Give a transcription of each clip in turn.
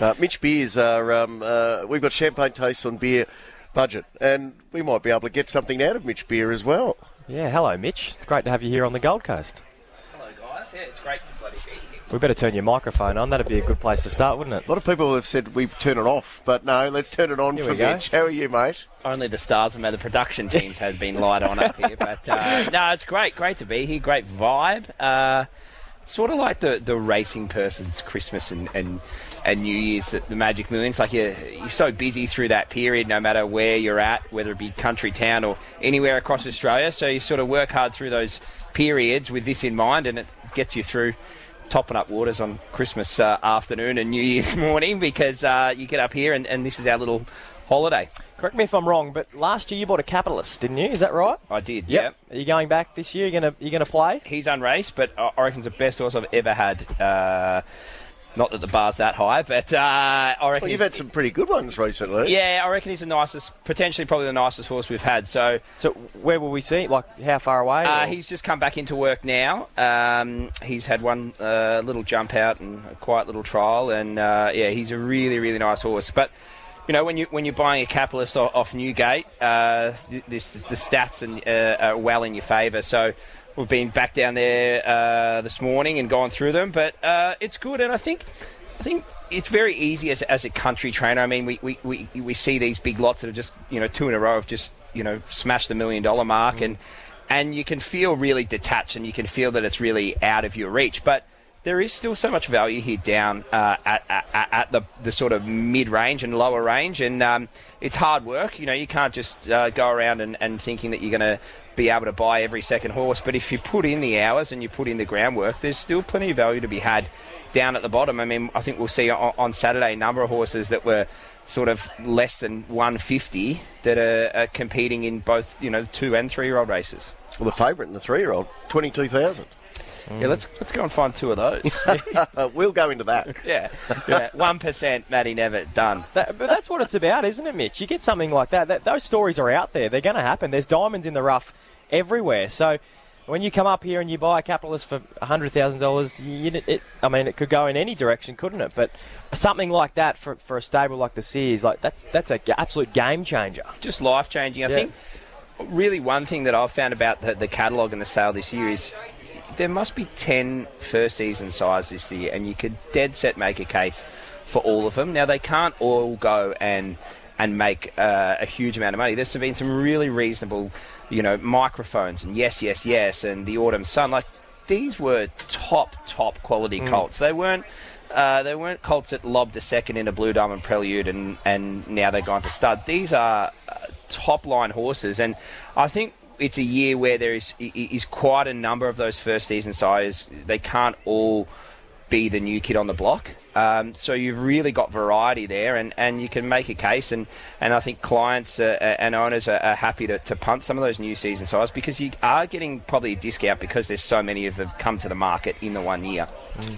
Uh, Mitch Beers are, um, uh, we've got champagne tastes on beer budget, and we might be able to get something out of Mitch Beer as well. Yeah, hello, Mitch. It's great to have you here on the Gold Coast. Hello, guys. Yeah, it's great to bloody be here. We better turn your microphone on. That'd be a good place to start, wouldn't it? A lot of people have said we turn it off, but no, let's turn it on Here for we go. Mitch. How are you, mate? Only the stars and the production teams have been light on up here, but uh, no, it's great. Great to be here. Great vibe. Uh, sort of like the, the racing person's Christmas and, and, and New Year's at the Magic Millions. Like you're, you're so busy through that period, no matter where you're at, whether it be country, town, or anywhere across Australia. So you sort of work hard through those periods with this in mind, and it gets you through topping up waters on Christmas uh, afternoon and New Year's morning because uh, you get up here and, and this is our little holiday. Correct me if I'm wrong, but last year you bought a capitalist, didn't you? Is that right? I did, yeah. Are you going back this year? You're gonna you're gonna play? He's unraced, but I I reckon it's the best horse I've ever had. Uh, not that the bar's that high, but uh, I reckon. Well, you've had some pretty good ones recently. yeah, I reckon he's the nicest, potentially probably the nicest horse we've had. So So where will we see? Like how far away? uh, he's just come back into work now. Um, he's had one uh, little jump out and a quiet little trial, and uh, yeah, he's a really, really nice horse. But you know, when you when you're buying a capitalist off, off Newgate, uh, th- this, the stats and, uh, are well in your favour. So. We've been back down there uh, this morning and gone through them, but uh, it's good. And I think, I think it's very easy as, as a country trainer. I mean, we, we, we, we see these big lots that are just you know two in a row have just you know smashed the million dollar mark, and and you can feel really detached, and you can feel that it's really out of your reach, but there is still so much value here down uh, at, at, at the, the sort of mid range and lower range, and um, it's hard work. You know, you can't just uh, go around and, and thinking that you're going to be able to buy every second horse. But if you put in the hours and you put in the groundwork, there's still plenty of value to be had down at the bottom. I mean, I think we'll see on, on Saturday a number of horses that were sort of less than 150 that are, are competing in both, you know, two and three year old races. Well, the favourite in the three year old, 22,000. Mm. Yeah, let's let's go and find two of those. we'll go into that. yeah, one yeah. Matty never done. That, but that's what it's about, isn't it, Mitch? You get something like that, that those stories are out there. They're going to happen. There's diamonds in the rough everywhere. So when you come up here and you buy a capitalist for hundred thousand dollars, I mean, it could go in any direction, couldn't it? But something like that for, for a stable like the Sears, like that's that's a g- absolute game changer. Just life changing, I yeah. think. Really, one thing that I've found about the, the catalogue and the sale this year is there must be 10 first season sires this year, and you could dead set make a case for all of them. Now they can't all go and and make uh, a huge amount of money. There's been some really reasonable, you know, microphones and yes, yes, yes, and the autumn sun. Like these were top, top quality colts. They weren't. Uh, they weren't colts that lobbed a second in a blue diamond prelude and, and now they've gone to stud. These are uh, top line horses, and I think it's a year where there is is quite a number of those first season sires. They can't all be the new kid on the block. Um, so you've really got variety there, and, and you can make a case. And, and I think clients uh, uh, and owners are, are happy to, to punt some of those new season sires because you are getting probably a discount because there's so many of them come to the market in the one year.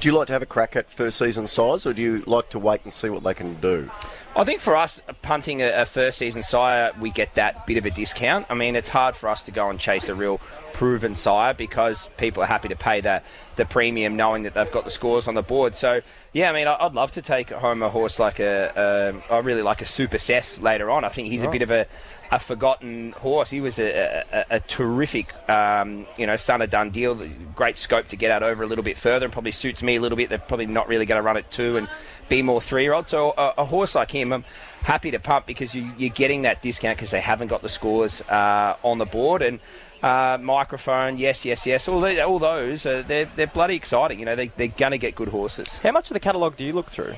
Do you like to have a crack at first season sires, or do you like to wait and see what they can do? I think for us, punting a, a first season sire, we get that bit of a discount. I mean, it's hard for us to go and chase a real proven sire because people are happy to pay the, the premium knowing that they've got the scores on the board. So, yeah, I mean, I'd love to take home a horse like a, a I really like a Super Seth later on. I think he's a bit of a, a forgotten horse. He was a, a, a terrific, um, you know, son of Dundeel. Great scope to get out over a little bit further and probably suits me a little bit. They're probably not really going to run it too, and be more three year old. So a, a horse like him, I'm happy to pump because you, you're getting that discount because they haven't got the scores uh, on the board and. Uh, microphone, yes, yes, yes. All, the, all those, uh, they're, they're bloody exciting. You know, they, they're going to get good horses. How much of the catalogue do you look through?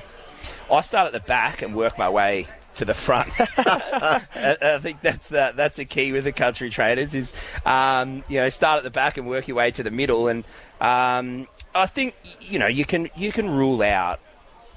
I start at the back and work my way to the front. I, I think that's the, that's the key with the country traders is um, you know start at the back and work your way to the middle. And um, I think you know you can you can rule out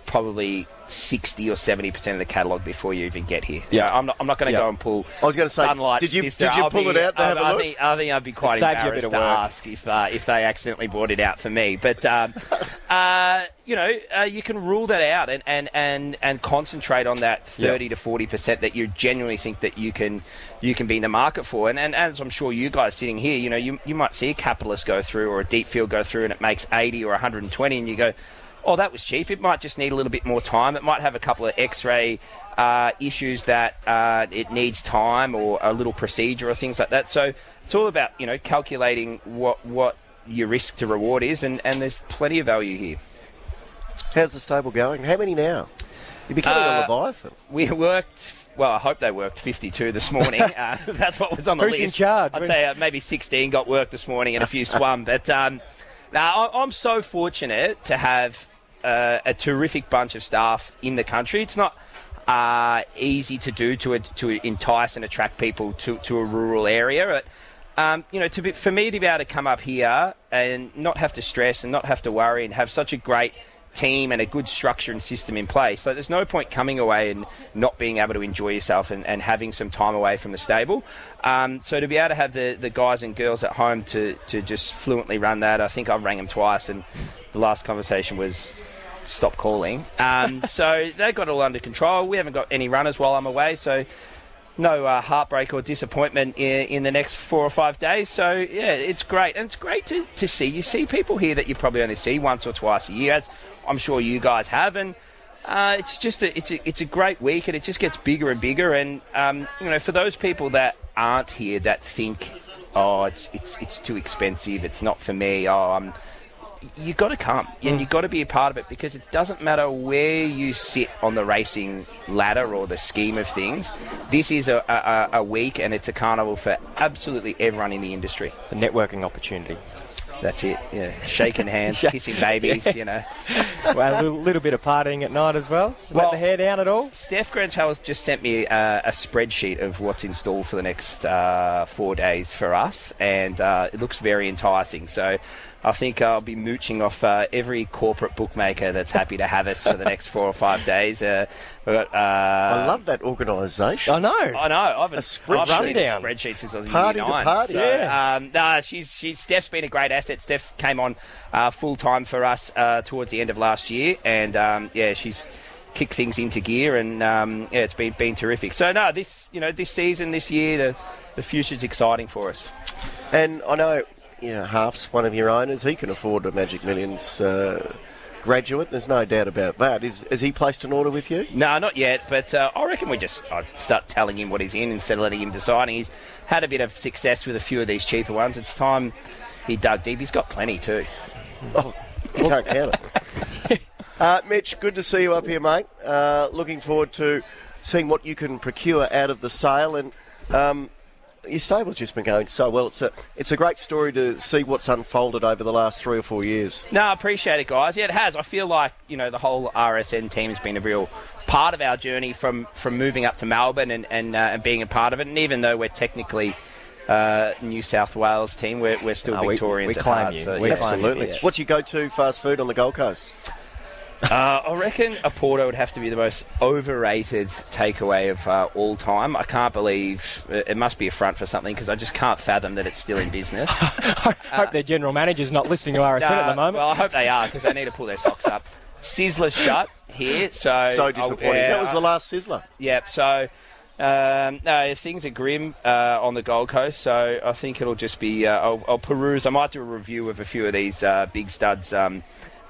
probably. 60 or 70% of the catalogue before you even get here. Yeah. Yeah, I'm not, I'm not going to Yeah. go and pull I was gonna say, Sunlight did you- Sister. did you pull be- it out to I, have a I look? think, I think I'd be quite It saved you bit embarrassed of to ask if, uh, if they accidentally bought it out for me. But, um, uh, you know, uh, you can rule that out and, and, and, and concentrate on that 30 to 40% that you genuinely think that you can you can be in the market for. And, and as I'm sure you guys sitting here, you know, you, you might see a capitalist go through or a deep field go through and it makes 80 or 120 and you go, oh, that was cheap. It might just need a little bit more time. It might have a couple of X-ray uh, issues that uh, it needs time or a little procedure or things like that. So it's all about you know calculating what what your risk to reward is, and, and there's plenty of value here. How's the stable going? How many now? You're becoming Uh, a Leviathan. We worked. Well, I hope they worked 52 this morning. uh, that's what was on the Who's in list. charge? I'd say uh, maybe 16 got work this morning and a few swum. But um, now I- I'm so fortunate to have uh, a terrific bunch of staff in the country. It's not uh, easy to do to to entice and attract people to, to a rural area. Um, you know, to be, for me to be able to come up here and not have to stress and not have to worry and have such a great team and a good structure and system in place. Like, there's no point coming away and not being able to enjoy yourself and, and having some time away from the stable. Um, so to be able to have the, the guys and girls at home to, to just fluently run that, I think I rang them twice, and the last conversation was stop calling. Um, so they got it all under control. We haven't got any runners while I'm away, so no uh, heartbreak or disappointment in, in the next four or five days. So yeah, it's great, and it's great to, to see. You see people here that you probably only see once or twice a year, as I'm sure you guys have, and uh, it's just a, it's a it's a great week, and it just gets bigger and bigger. And um, you know, for those people that aren't here that think, oh, it's it's it's too expensive, it's not for me. Oh, I'm you got to come and you've mm. got to be a part of it because it doesn't matter where you sit on the racing ladder or the scheme of things. This is a, a, a week and it's a carnival for absolutely everyone in the industry. It's a networking opportunity. That's it. Yeah, shaking hands, kissing babies. You know, well, a little, little bit of partying at night as well. Well- Let the hair down at all. Steph Grantel has just sent me uh, a spreadsheet of what's installed for the next uh, four days for us, and uh, it looks very enticing. So. I think I'll be mooching off uh, every corporate bookmaker that's happy to have us for the next four or five days. Uh, got, uh, I love that organisation. I know. I know. I've, A I've spreadsheet. seen a spreadsheet since I was in Party year to party. So, Yeah. um, nah, she's, she's Steph's been a great asset. Steph came on uh, full time for us uh, towards the end of last year, and um, yeah, she's kicked things into gear, and um, yeah, it's been been terrific. So no, this you know this season, this year, the the future's exciting for us. And I know, you know, Half's one of your owners. He can afford a Magic Millions uh, graduate. There's no doubt about that. Is, has he placed an order with you? No, not yet, but uh, I reckon we just i start telling him what he's in instead of letting him decide. He's had a bit of success with a few of these cheaper ones. It's time he dug deep. He's got plenty too. Oh, can't count it. Uh, Mitch, good to see you up here, mate. Uh, looking forward to seeing what you can procure out of the sale. And um, your stable's just been going so well. It's a, it's a great story to see what's unfolded over the last three or four years. No, I appreciate it, guys. Yeah, it has. I feel like you know the whole RSN team has been a real part of our journey from from moving up to Melbourne and and, uh, and being a part of it. And even though we're technically uh, New South Wales team, we're, we're still No, Victorians we at claim heart. you. So, We yeah. claim Absolutely. Yeah. What's your go-to fast food on the Gold Coast? Uh, I reckon Oporto would have to be the most overrated takeaway of uh, all time. I can't believe uh, it must be a front for something because I just can't fathom that it's still in business. I hope their general manager's not listening to RSN at the Uh, moment. Well, I hope they are because they need to pull their socks up. Sizzler's shut here, so So disappointing. yeah, that was the last sizzler. Yep. So. Um, no, things are grim uh, on the Gold Coast, so I think it'll just be. Uh, I'll, I'll peruse. I might do a review of a few of these uh, big studs. Um,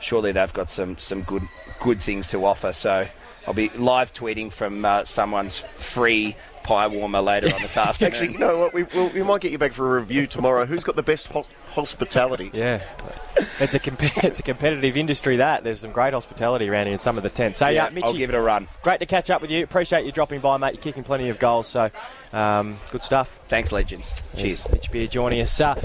surely they've got some some good good things to offer. So I'll be live tweeting from uh, someone's free pie warmer later on this afternoon. Actually, you know what? We, we'll, we might get you back for a review tomorrow. Who's got the best ho- hospitality? Yeah, it's a comp- it's a competitive industry. That there's some great hospitality around here in some of the tents. So yeah, yeah, Mitchy, I'll give it a run. great to catch up with you. Appreciate you dropping by, mate. You're kicking plenty of goals, so um, good stuff. Thanks, legends. Cheers. Mitch Beer joining us. Uh,